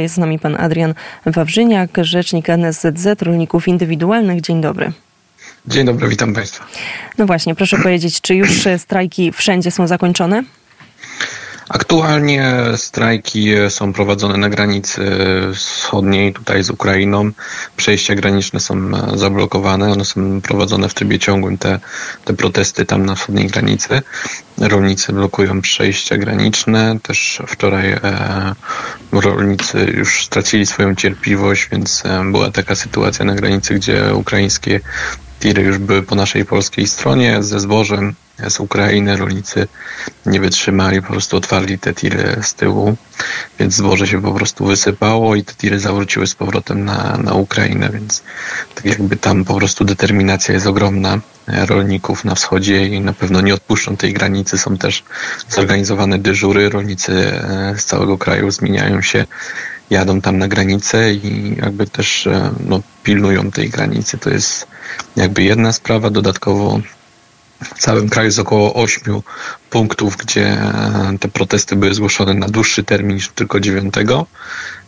Jest z nami pan Adrian Wawrzyniak, rzecznik NSZZ Rolników Indywidualnych. Dzień dobry. Dzień dobry, witam Państwa. No właśnie, proszę powiedzieć, czy już strajki wszędzie są zakończone? Aktualnie strajki są prowadzone na granicy wschodniej, tutaj z Ukrainą. Przejścia graniczne są zablokowane, one są prowadzone w trybie ciągłym, te, te protesty tam na wschodniej granicy. Rolnicy blokują przejścia graniczne. Też wczoraj e, rolnicy już stracili swoją cierpliwość, więc e, była taka sytuacja na granicy, gdzie ukraińskie tiry już były po naszej polskiej stronie ze zbożem z Ukrainy. Rolnicy nie wytrzymali, po prostu otwarli te tiry z tyłu, więc zboże się po prostu wysypało i te tiry zawróciły z powrotem na, na Ukrainę, więc tak jakby tam po prostu determinacja jest ogromna rolników na wschodzie i na pewno nie odpuszczą tej granicy. Są też zorganizowane dyżury. Rolnicy e, z całego kraju zmieniają się jadą tam na granicę i jakby też e, no, pilnują tej granicy. To jest jakby jedna sprawa. Dodatkowo w całym kraju jest około ośmiu punktów, gdzie e, te protesty były zgłoszone na dłuższy termin niż tylko dziewiątego.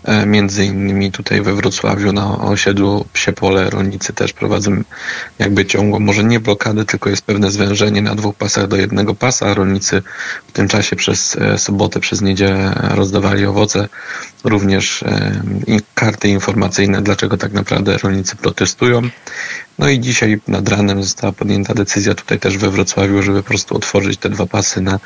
E, między innymi tutaj we Wrocławiu na osiedlu Psiepole rolnicy też prowadzą jakby ciągłą, może nie blokadę, tylko jest pewne zwężenie na dwóch pasach do jednego pasa. Rolnicy w tym czasie przez e, sobotę, przez niedzielę rozdawali owoce, również karty informacyjne, dlaczego tak naprawdę rolnicy protestują. No i dzisiaj nad ranem została podjęta decyzja tutaj też we Wrocławiu, żeby po prostu otworzyć te dwa pasy na,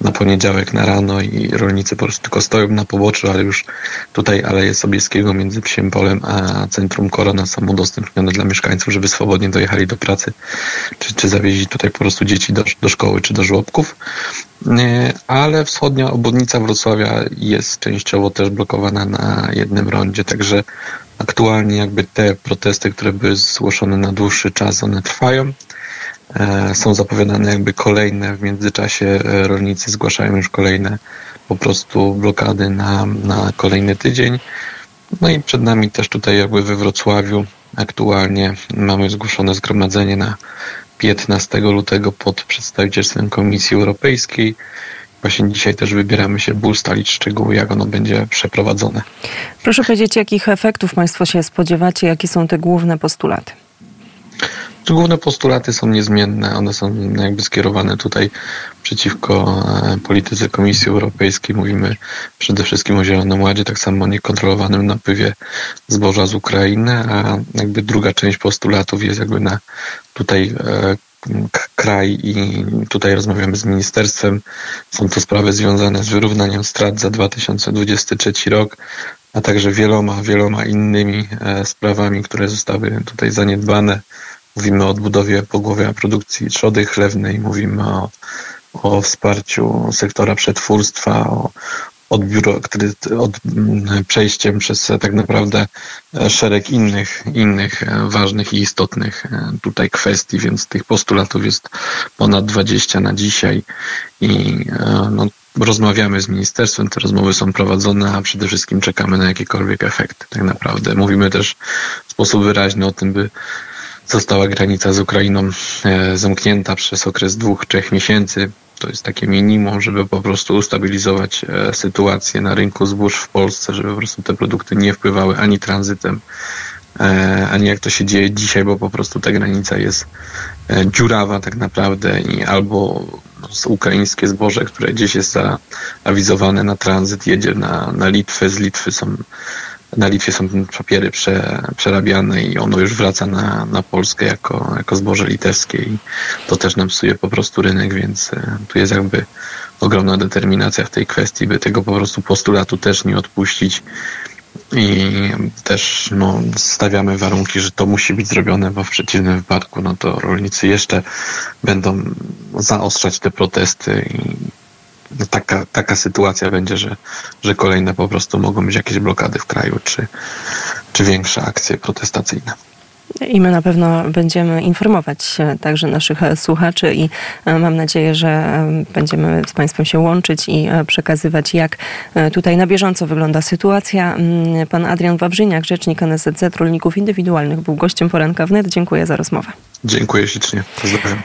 na poniedziałek na rano i rolnicy po prostu tylko stoją na poboczu, ale już tutaj Aleje Sobieskiego między Psiem Polem a Centrum Korona są udostępnione dla mieszkańców, żeby swobodnie dojechali do pracy, czy, czy zawieźli tutaj po prostu dzieci do, do szkoły czy do żłobków. Ale wschodnia obwodnica Wrocławia jest częściowo też blokowana na jednym rondzie, także aktualnie jakby te protesty, które były zgłoszone na dłuższy czas, one trwają. E, są zapowiadane jakby kolejne, w międzyczasie e, rolnicy zgłaszają już kolejne po prostu blokady na, na kolejny tydzień. No i przed nami też tutaj jakby we Wrocławiu aktualnie mamy zgłoszone zgromadzenie na 15 lutego pod przedstawicielstwem Komisji Europejskiej. Właśnie dzisiaj też wybieramy się, by ustalić szczegóły, jak ono będzie przeprowadzone. Proszę powiedzieć, jakich efektów Państwo się spodziewacie, jakie są te główne postulaty? Główne postulaty są niezmienne, one są jakby skierowane tutaj przeciwko e, polityce Komisji Europejskiej. Mówimy przede wszystkim o Zielonym Ładzie, tak samo o niekontrolowanym napływie zboża z Ukrainy, a jakby druga część postulatów jest jakby na tutaj e, kraj i tutaj rozmawiamy z ministerstwem. Są to sprawy związane z wyrównaniem strat za 2023 rok, a także wieloma, wieloma innymi e, sprawami, które zostały tutaj zaniedbane. Mówimy o odbudowie pogłowia produkcji trzody chlewnej, mówimy o, o wsparciu sektora przetwórstwa, o, od od mm, przejściem przez tak naprawdę e, szereg innych, innych e, ważnych i istotnych e, tutaj kwestii, więc tych postulatów jest ponad 20 na dzisiaj i no, rozmawiamy z ministerstwem, te rozmowy są prowadzone, a przede wszystkim czekamy na jakiekolwiek efekty tak naprawdę. Mówimy też w sposób wyraźny o tym, by została granica z Ukrainą zamknięta przez okres dwóch, trzech miesięcy. To jest takie minimum, żeby po prostu ustabilizować e, sytuację na rynku zbóż w Polsce, żeby po prostu te produkty nie wpływały ani tranzytem, e, ani jak to się dzieje dzisiaj, bo po prostu ta granica jest e, dziurawa tak naprawdę i albo ukraińskie zboże, które gdzieś jest zaawizowane na tranzyt, jedzie na, na Litwę, z Litwy są na Litwie są papiery prze, przerabiane i ono już wraca na, na Polskę jako, jako zboże litewskie i to też nam psuje po prostu rynek, więc e, tu jest jakby ogromna determinacja w tej kwestii, by tego po prostu postulatu też nie odpuścić. I też no, stawiamy warunki, że to musi być zrobione, bo w przeciwnym wypadku no to rolnicy jeszcze będą zaostrzać te protesty i taka, taka sytuacja będzie, że, że kolejne po prostu mogą być jakieś blokady w kraju, czy, czy większe akcje protestacyjne. I my na pewno będziemy informować także naszych słuchaczy i e, mam nadzieję, że e, będziemy z Państwem się łączyć i e, przekazywać, jak tutaj na bieżąco wygląda sytuacja. Mm, pan Adrian Wawrzyniak, rzecznik NSZZ Rolników Indywidualnych, był gościem poranka wnet. Dziękuję za rozmowę. Dziękuję ślicznie. Pozdrawiam.